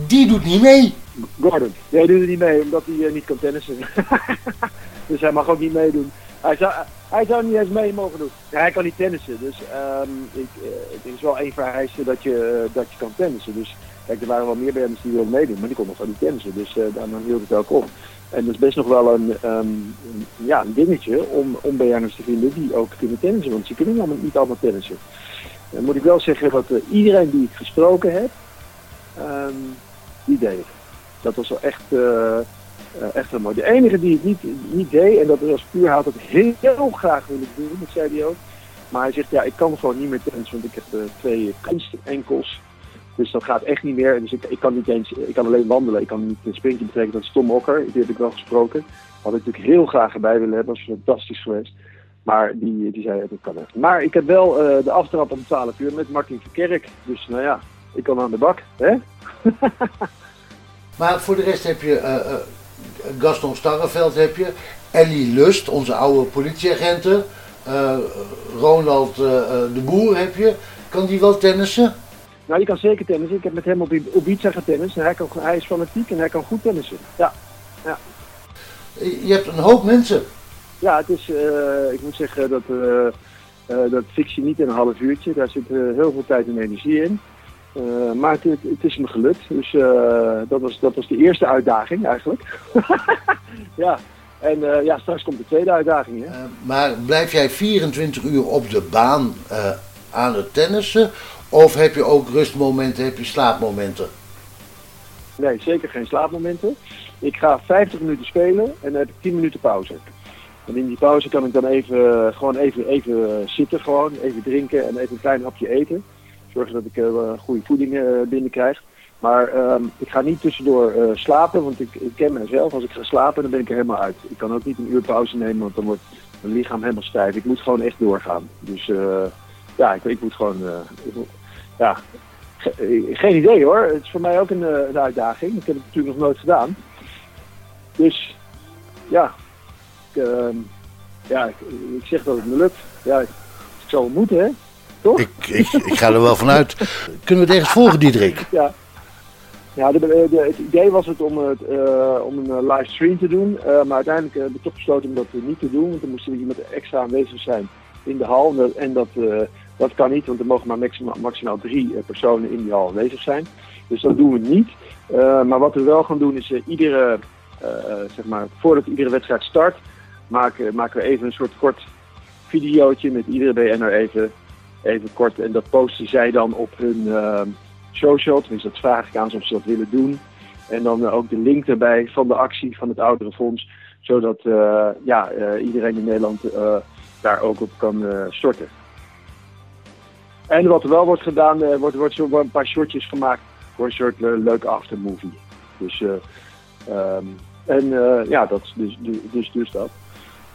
die doet niet mee. Gordon. Hij doet er niet mee, omdat hij niet kan tennissen. dus hij mag ook niet meedoen. Hij zou, hij zou niet eens mee mogen doen. Hij kan niet tennissen, dus ehm, ik, eh, het is wel één vereiste dat je, eh, dat je kan tennissen. Dus kijk, er waren wel meer BN'ers die wilden meedoen, maar die konden gewoon niet tennissen. Dus eh daarom hield het ook op. En dat is best nog wel een, ehm, ja, een dingetje om, om BN'ers te vinden die ook kunnen tennissen. Want ze kunnen niet allemaal tennissen. Dan moet ik wel zeggen dat iedereen die ik gesproken heb, ehm, die deed. Dat was wel echt, echt heel mooi. De enige die het niet, niet deed, en dat was puur, had het heel, graag willen doen, dat zei hij ook. Maar hij zegt, ja, ik kan gewoon niet meer tennissen, want ik heb eh, twee kunstenkels. Dus dat gaat echt niet meer. Dus ik, ik kan niet eens, ik kan alleen wandelen. Ik kan niet een sprintje betrekken. Dat is Tom Okker, die heb ik wel gesproken. Had ik natuurlijk heel graag erbij willen hebben, dat was fantastisch geweest. Maar die, die zei, dat kan echt. Maar ik heb wel eh, de aftrap om 12 uur met Martin Verkerk. Dus nou ja, ik kan aan de bak, hè? Maar voor de rest heb je eh, eh, Gaston Starreveld, heb je, Ellie Lust, onze oude politieagenten, eh, Ronald eh, eh, de Boer heb je. Kan die wel tennissen? Nou, die kan zeker tennissen. Ik heb met hem op Ibiza getennist. En hij, kan, hij is fanatiek en hij kan goed tennissen. Ja, ja. Je hebt een hoop mensen. Ja, het is, ik moet zeggen dat, dat fix je niet in een half uurtje. Daar zit heel veel tijd en energie in. Eh, maar het, het, het is me gelukt. Dus eh, dat, was, dat was de eerste uitdaging eigenlijk. ja, en eh, ja, straks komt de tweede uitdaging. Hè? Maar blijf jij 24 uur op de baan aan het tennissen? Of heb je ook rustmomenten, heb je slaapmomenten? Nee, zeker geen slaapmomenten. Ik ga 50 minuten spelen en dan heb ik 10 minuten pauze. En in die pauze kan ik dan even, gewoon even, even zitten, gewoon, even drinken en even een klein hapje eten. Zorgen dat ik eh, goede voeding eh, binnenkrijg. Maar ehm, ik ga niet tussendoor eh, slapen, want ik, ik ken mezelf. Als ik ga slapen, dan ben ik er helemaal uit. Ik kan ook niet een uur pauze nemen, want dan wordt mijn lichaam helemaal stijf. Ik moet gewoon echt doorgaan. Dus ja, ik, ik moet gewoon... ja, Ge- Geen idee hoor. Het is voor mij ook een, een uitdaging. Ik heb het natuurlijk nog nooit gedaan. Dus ja, ik, ehm, ja ik, zeg dat het me lukt. Ja, ik zal het moeten, hè? Toch? Ik, ik, ik ga er wel vanuit. Kunnen we het ergens volgen, Diederik? Ja. Ja, de, het idee was het om, het, eh, om een eh, livestream te doen. eh, maar uiteindelijk hebben we toch besloten om dat niet te doen. Want dan moest er iemand extra aanwezig zijn in de hal. En dat, en dat, dat kan niet, want er mogen maar maximaal, maximaal drie personen in die hal aanwezig zijn. Dus dat doen we niet. Maar wat we wel gaan doen is iedere, zeg maar, voordat iedere wedstrijd start, maken, maken we even een soort kort videootje met iedere BN'er even, even kort. En dat posten zij dan op hun eh, social. Tenminste, dat vraag ik aan ze of ze dat willen doen. En dan eh, ook de link erbij van de actie van het Ouderenfonds. Zodat eh, ja, eh, iedereen in Nederland daar ook op kan storten. En wat er wel wordt gedaan, wordt, wordt zo een paar shortjes gemaakt voor een soort leuke aftermovie. Dus, eh, ehm, en ja, dat, dus, dus, dus, dus dat.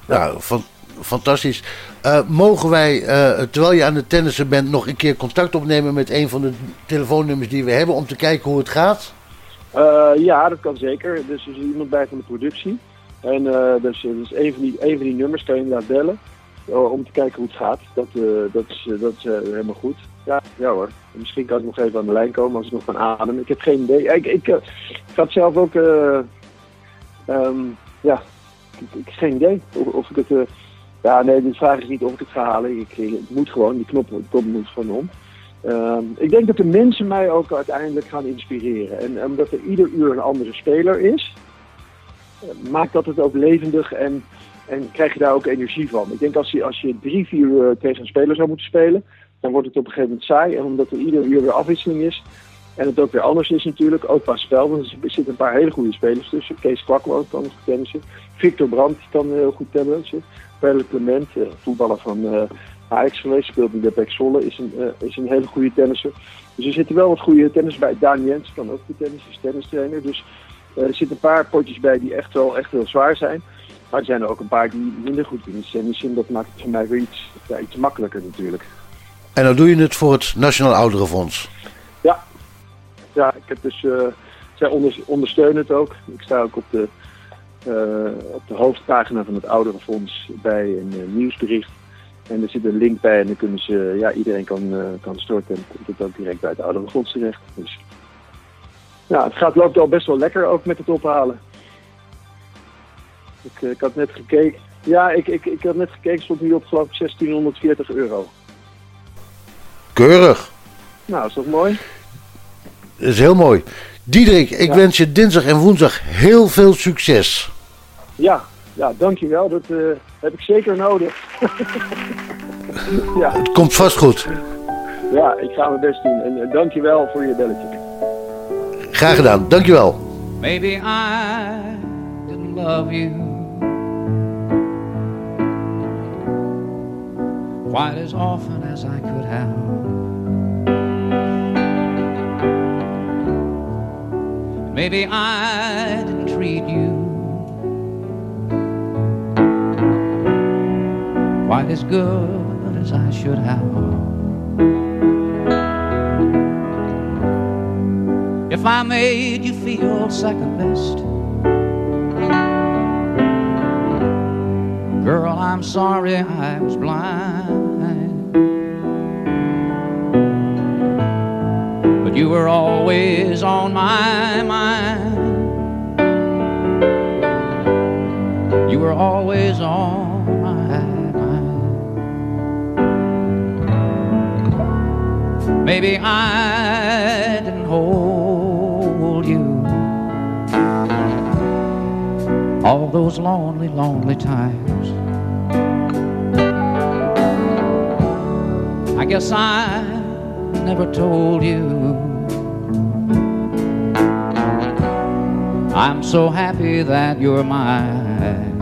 Nou, van, fantastisch. Eh, mogen wij, eh, terwijl je aan het tennissen bent, nog een keer contact opnemen met een van de telefoonnummers die we hebben om te kijken hoe het gaat? Eh, ja, dat kan zeker. Dus er is iemand bij van de productie. En dus, dus een, van die, van die nummers kan je inderdaad bellen. om te kijken hoe het gaat. Dat, dat is, dat helemaal goed. Ja, ja hoor. En misschien kan ik nog even aan de lijn komen als ik nog kan ademen. Ik heb geen idee. Ik, ik, ik had zelf ook... eh, ehm, ja, ik, ik geen idee of ik het... eh, ja, nee, de vraag is niet of ik het ga halen. Ik, het moet gewoon. Die knop, knop moet gewoon om. Ehm, ik denk dat de mensen mij ook uiteindelijk gaan inspireren. En omdat er ieder uur een andere speler is, eh, maakt dat het ook levendig en, en krijg je daar ook energie van. Ik denk als je, als je drie, vier uur tegen een speler zou moeten spelen, dan wordt het op een gegeven moment saai. En omdat er ieder uur weer afwisseling is en het ook weer anders is natuurlijk, ook qua spel. Want er zitten een paar hele goede spelers tussen. Kees Kwakwo kan goed tennissen. Victor Brandt kan heel goed tennissen. Perle Clement, eh, voetballer van eh Ajax geweest, speelt nu bij Pek Zwolle, is een, eh, is een hele goede tennisser. Dus er zitten wel wat goede tennis bij. Daan Jens kan ook goed tennissen, is tennistrainer. Dus er zitten een paar potjes bij die echt wel echt heel zwaar zijn. Maar er zijn er ook een paar die minder goed kunnen tennissen. Dat maakt het voor mij weer iets, iets makkelijker natuurlijk. En dan doe je het voor het Nationaal Ouderenfonds. Ja, ik heb dus, eh, zij onder, ondersteunen het ook. Ik sta ook op de, eh, op de hoofdpagina van het Ouderenfonds bij een eh, nieuwsbericht. En er zit een link bij en dan kunnen ze, ja, iedereen kan, kan storten en komt het ook direct bij het Ouderenfonds terecht. Dus ja, het gaat, loopt al best wel lekker ook met het ophalen. Ik, ik had net gekeken. Ja, ik, ik, ik had net gekeken, stond nu op geloof ik 1640 euro. Keurig. Nou, is toch mooi? Dat is heel mooi. Diederik, ik Ja. wens je dinsdag en woensdag heel veel succes. Ja, ja dankjewel. Dat eh, heb ik zeker nodig. ja. Het komt vast goed. ja, ik ga mijn best doen. En uh, dankjewel voor je belletje. Graag gedaan. Dankjewel. Maybe I love you quite as often as I could have. Maybe I didn't treat you quite as good as I should have. If I made you feel second best, girl, I'm sorry I was blind. You were always on my mind. You were always on my mind. Maybe I didn't hold you all those lonely, lonely times. I guess I never told you. I'm so happy that you're mine.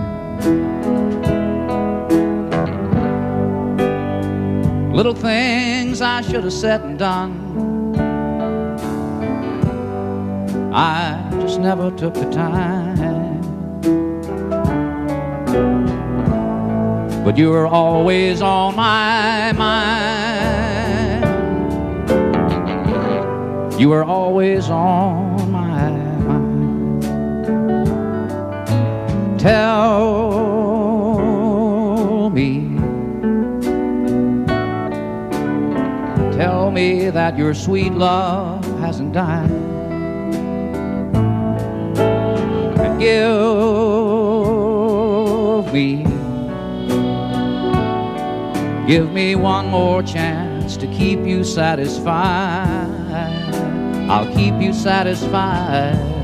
Little things I should have said and done. I just never took the time. But you were always on my mind. You were always on Tell me, tell me that your sweet love hasn't died. And give me, give me one more chance to keep you satisfied. I'll keep you satisfied.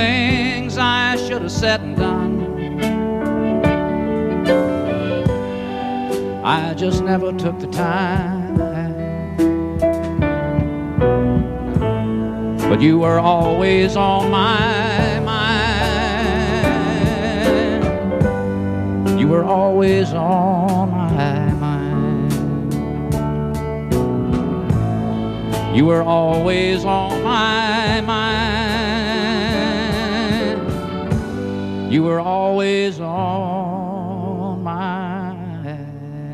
Things I should have said and done. I just never took the time. But you were always on my mind. You were always on my mind. You were always on my mind. You were always on my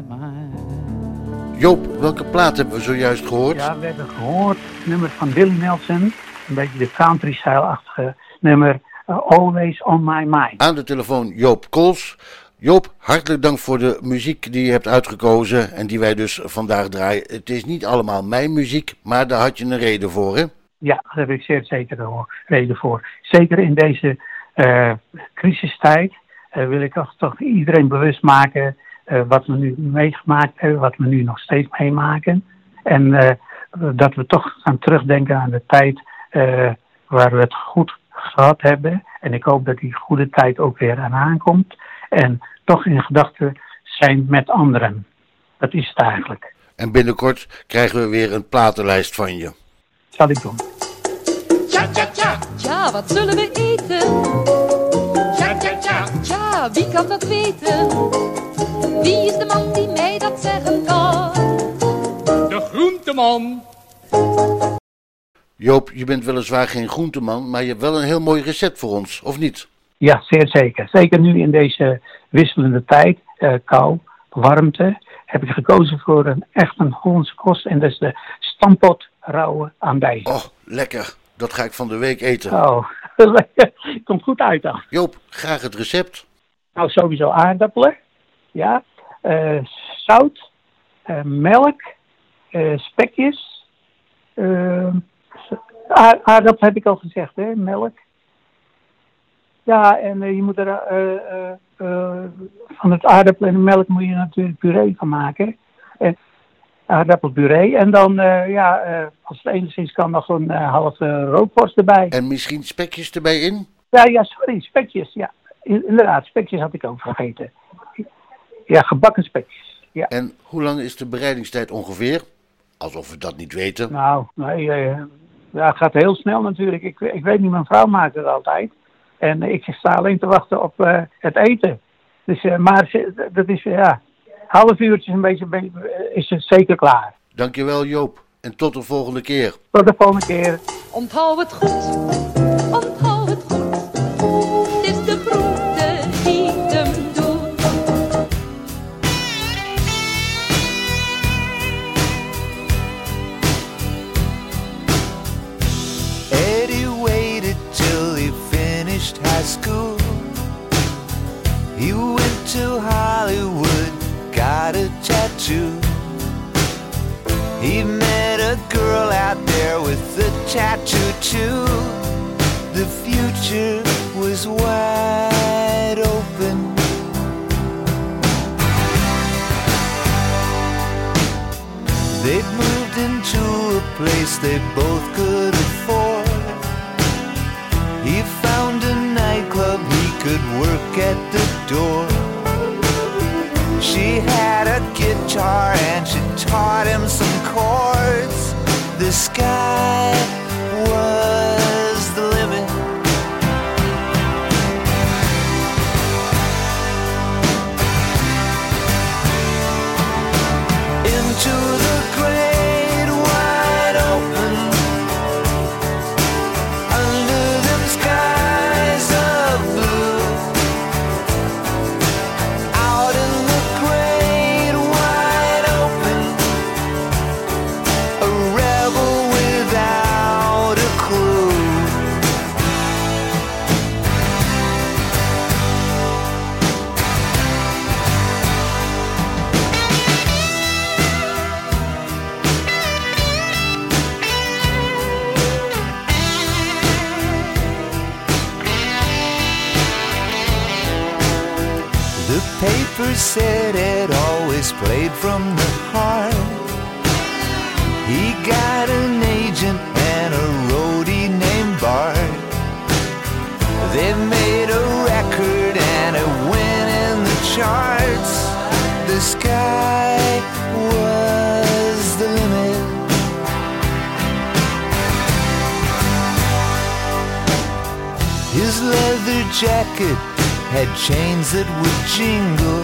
mind. Joop, welke plaat hebben we zojuist gehoord? Ja, we hebben gehoord het nummer van Billy Nelson. Een beetje de country-style-achtige nummer. uh, Always on my mind. Aan de telefoon Joop Kools. Joop, hartelijk dank voor de muziek die je hebt uitgekozen en die wij dus vandaag draaien. Het is niet allemaal mijn muziek, maar daar had je een reden voor, hè? Ja, daar heb ik zeer zeker een reden voor. Zeker in deze eh, crisistijd eh, wil ik toch, toch iedereen bewust maken eh, wat we nu meegemaakt hebben, wat we nu nog steeds meemaken. En eh, dat we toch gaan terugdenken aan de tijd eh, waar we het goed gehad hebben. En ik hoop dat die goede tijd ook weer aan aankomt. En toch in gedachten zijn met anderen. Dat is het eigenlijk. En binnenkort krijgen we weer een platenlijst van je. Zal ik doen. Tja, tja, tja. Tja, wat zullen we eten? Tja, tja, tja. Tja, wie kan dat weten? Wie is de man die mij dat zeggen kan? De groenteman. Joop, je bent weliswaar geen groenteman, maar je hebt wel een heel mooi recept voor ons, of niet? Ja, zeer zeker. Zeker nu in deze wisselende tijd, eh, kou, warmte, heb ik gekozen voor een echt een Hollandse kost. En dat is de stampot rauwe andijs. Oh, lekker. Dat ga ik van de week eten. Oh, komt goed uit dan. Joop, graag het recept. Nou, sowieso aardappelen. Ja. eh, zout. eh, melk. eh, spekjes. aard- aardappelen heb ik al gezegd, hè? Melk. Ja, en je moet er van het aardappel en de melk moet je natuurlijk puree van maken. En aardappelpuree. En dan, eh, ja, eh, als het enigszins kan, nog zo'n eh, half eh, rookworst erbij. En misschien spekjes erbij in? Ja, ja, sorry, spekjes. Ja, In- inderdaad, spekjes had ik ook vergeten. Ja, gebakken spekjes. Ja. En hoe lang is de bereidingstijd ongeveer? Alsof we dat niet weten. Nou, nee, ja, het gaat heel snel natuurlijk. Ik, ik weet niet, mijn vrouw maakt het altijd. En ik sta alleen te wachten op het eten. Dus, maar dat is, ja, half uurtje een beetje, be- is het zeker klaar. Dankjewel Joop. En tot de volgende keer. Tot de volgende keer. Onthoud het goed, onthoud het goed. Het is de groente die hem doet. Eddie waited till he finished high school. He went to Hollywood, got a tattoo. He met a girl out there with a tattoo too. The future was wide open. They'd moved into a place they both could afford. He found a nightclub he could work at the door. She had a guitar and she taught him some chords. The sky was chains that would jingle.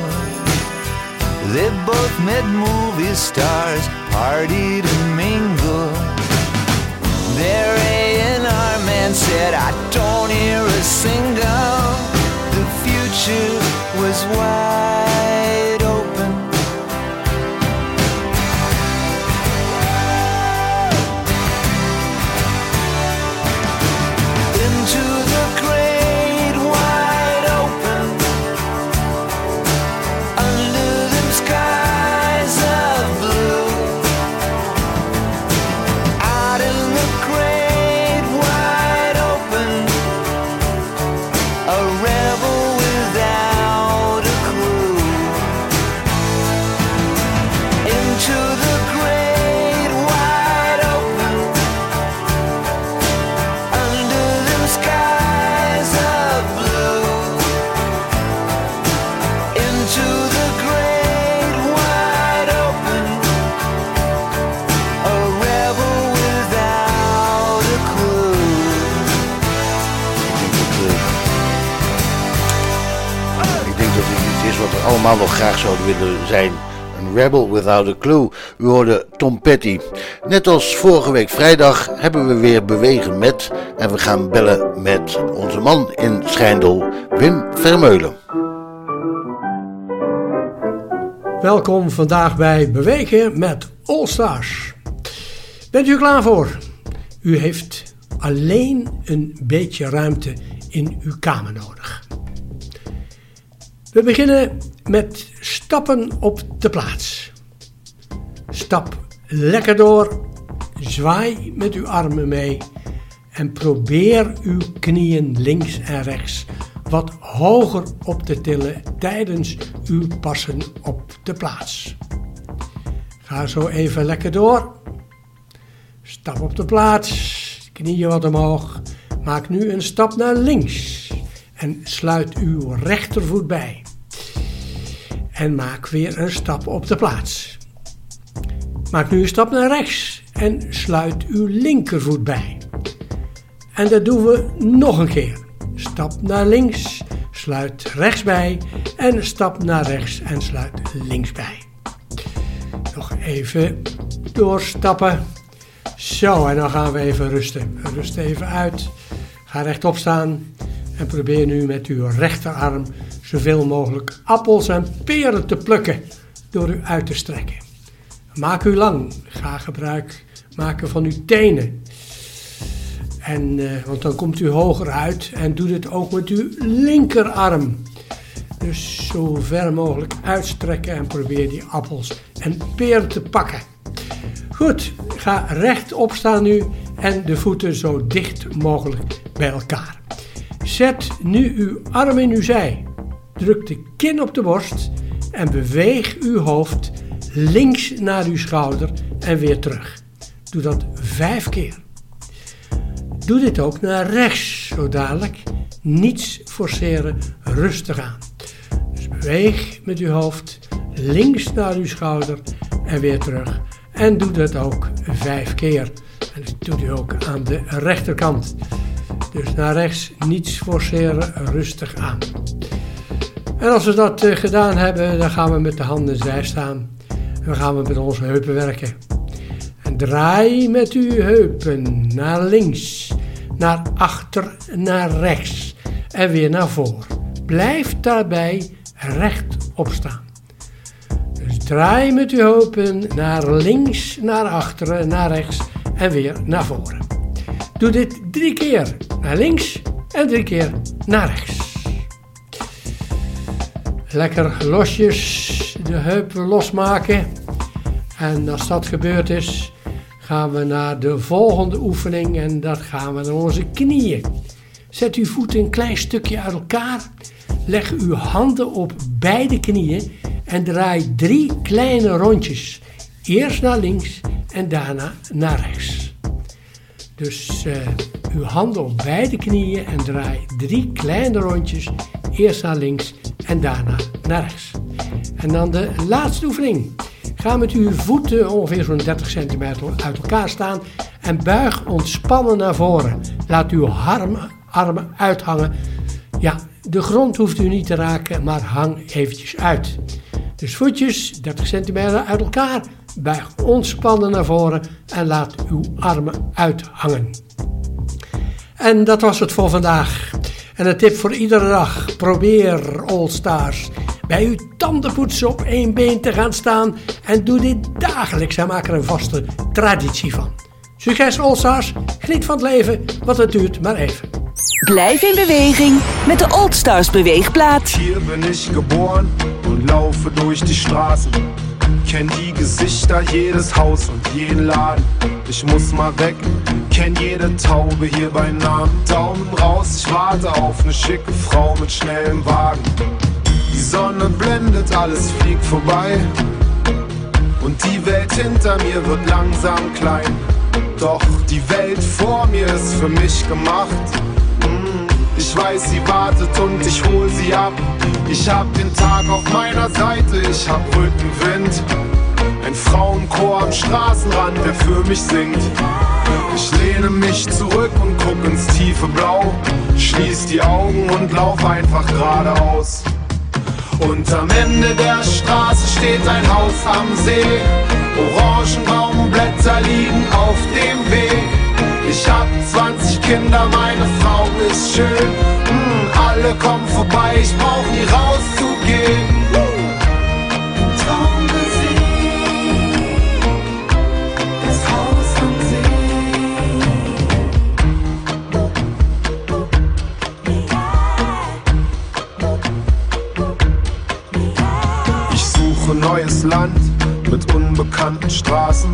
They both met movie stars, partied and mingled. Their A&R man said, I don't hear a single. The future was wide allemaal nog graag zouden willen zijn. Een rebel without a clue. U hoorde Tom Petty. Net als vorige week vrijdag hebben we weer bewegen met. En we gaan bellen met onze man in Schijndel, Wim Vermeulen. Welkom vandaag bij Bewegen met All Stars. Bent u klaar voor? U heeft alleen een beetje ruimte in uw kamer nodig. We beginnen met stappen op de plaats. Stap lekker door, zwaai met uw armen mee en probeer uw knieën links en rechts wat hoger op te tillen tijdens uw passen op de plaats. Ga zo even lekker door. Stap op de plaats, knieën wat omhoog. Maak nu een stap naar links en sluit uw rechtervoet bij. En maak weer een stap op de plaats. Maak nu een stap naar rechts en sluit uw linkervoet bij. En dat doen we nog een keer. Stap naar links, sluit rechts bij en stap naar rechts en sluit links bij. Nog even doorstappen. Zo, en dan gaan we even rusten. Rust even uit. Ga rechtop staan en probeer nu met uw rechterarm zoveel mogelijk appels en peren te plukken door u uit te strekken. Maak u lang. Ga gebruik maken van uw tenen. En, eh, want dan komt u hoger uit en doe dit ook met uw linkerarm. Dus zo ver mogelijk uitstrekken en probeer die appels en peren te pakken. Goed, ga rechtop staan nu en de voeten zo dicht mogelijk bij elkaar. Zet nu uw arm in uw zij. Druk de kin op de borst en beweeg uw hoofd links naar uw schouder en weer terug. Doe dat vijf keer. Doe dit ook naar rechts, zo dadelijk. Niets forceren, rustig aan. Dus beweeg met uw hoofd links naar uw schouder en weer terug. En doe dat ook vijf keer. En dat doet u ook aan de rechterkant. Dus naar rechts, niets forceren, rustig aan. En als we dat eh, gedaan hebben, dan gaan we met de handen zij staan. Dan gaan we met onze heupen werken. En draai met uw heupen naar links, naar achter, naar rechts en weer naar voor. Blijf daarbij rechtop staan. Dus draai met uw heupen naar links, naar achteren, naar rechts en weer naar voren. Doe dit drie keer naar links en drie keer naar rechts. Lekker losjes de heupen losmaken. En als dat gebeurd is, gaan we naar de volgende oefening en dat gaan we naar onze knieën. Zet uw voeten een klein stukje uit elkaar. Leg uw handen op beide knieën en draai drie kleine rondjes. Eerst naar links en daarna naar rechts. Dus eh, uw handen op beide knieën en draai drie kleine rondjes. Eerst naar links en daarna naar rechts. En dan de laatste oefening. Ga met uw voeten ongeveer zo'n 30 centimeter uit elkaar staan en buig ontspannen naar voren. Laat uw armen, armen uithangen. Ja, de grond hoeft u niet te raken, maar hang eventjes uit. Dus voetjes 30 centimeter uit elkaar, buig ontspannen naar voren en laat uw armen uithangen. En dat was het voor vandaag. En een tip voor iedere dag. Probeer All Stars bij uw tandenpoetsen op één been te gaan staan. En doe dit dagelijks en maak er een vaste traditie van. Succes All Stars. Geniet van het leven, want het duurt maar even. Blijf in beweging met de Old Stars beweegplaat. Hier bin ich geboren und laufe durch die Straßen. Kenn die Gesichter, jedes Haus und jeden Laden. Ich muss mal weg, kenn jede Taube hier bei Namen. Daumen raus, ich warte auf ne schicke Frau mit schnellem Wagen. Die Sonne blendet, alles fliegt vorbei. Und die Welt hinter mir wird langsam klein. Doch die Welt vor mir ist für mich gemacht. Ich weiß, sie wartet und ich hol sie ab. Ich hab den Tag auf meiner Seite, ich hab Rückenwind. Ein Frauenchor am Straßenrand, der für mich singt. Ich lehne mich zurück und guck ins tiefe Blau. Schließ die Augen und lauf einfach geradeaus. Und am Ende der Straße steht ein Haus am See. Orangenbaumblätter liegen auf dem Weg. Ich hab 20 Kinder, meine Frau ist schön. Mm, alle kommen vorbei, ich brauch nie rauszugehen. Das Haus am Ich suche neues Land mit unbekannten Straßen.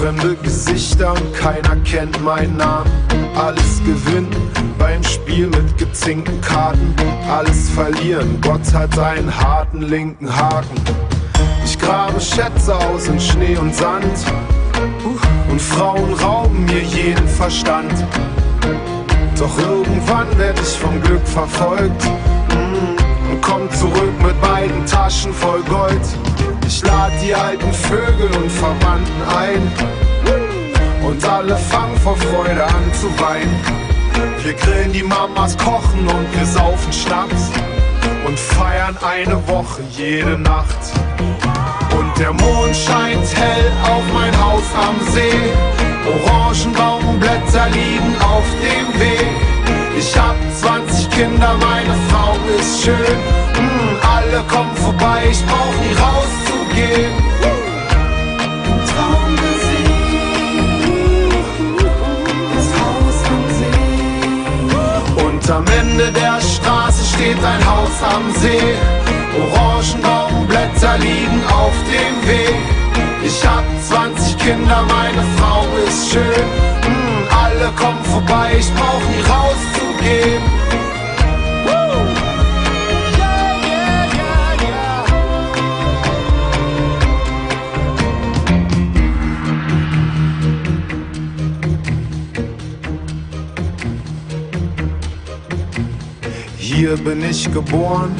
Fremde Gesichter und keiner kennt meinen Namen. alles gewinnen beim Spiel mit gezinkten Karten. Alles verlieren, Gott hat einen harten linken Haken. Ich grabe Schätze aus in Schnee und Sand. Und Frauen rauben mir jeden Verstand. Doch irgendwann werd ich vom Glück verfolgt. Und komm zurück mit beiden Taschen voll Gold. Ich lad die alten Vögel und Verwandten ein. Und alle fangen vor Freude an zu weinen. Wir grillen die Mamas, kochen und wir saufen Schnaps. Und feiern eine Woche jede Nacht. Und der Mond scheint hell auf mein Haus am See. Orangenbaumblätter liegen auf dem Weg. Ich hab 20 Kinder, meine Frau ist schön. Mm, alle kommen vorbei, ich brauch nie rauszugehen. Am Ende der Straße steht ein Haus am See. Orangenbaumblätter liegen auf dem Weg. Ich hab 20 Kinder, meine Frau ist schön. Mm, alle kommen vorbei, ich brauch nie rauszugehen. Hier bin ich geboren,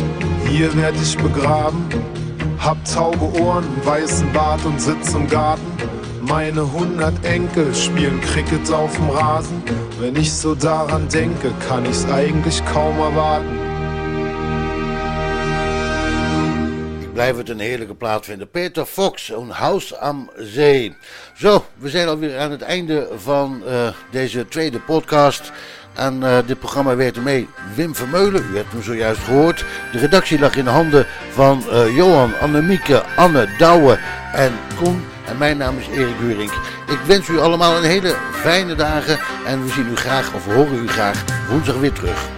hier werd ich begraben. Hab tauge Ohren, weißen Bart und sitz im Garten. Meine hundert Enkel spielen Cricket auf dem Rasen. Wenn ich so daran denke, kann ich's eigentlich kaum erwarten. Ik blijf het een heerlijke plaat vinden. Peter Fox, een huis am zee. Zo, we zijn alweer aan het einde van eh, deze tweede podcast. Aan eh, dit programma werkte mee Wim Vermeulen, u hebt hem zojuist gehoord. De redactie lag in de handen van eh, Johan, Annemieke, Anne, Douwe en Koen. En mijn naam is Erik Huring. Ik wens u allemaal een hele fijne dagen. En we zien u graag, of horen u graag, woensdag weer terug.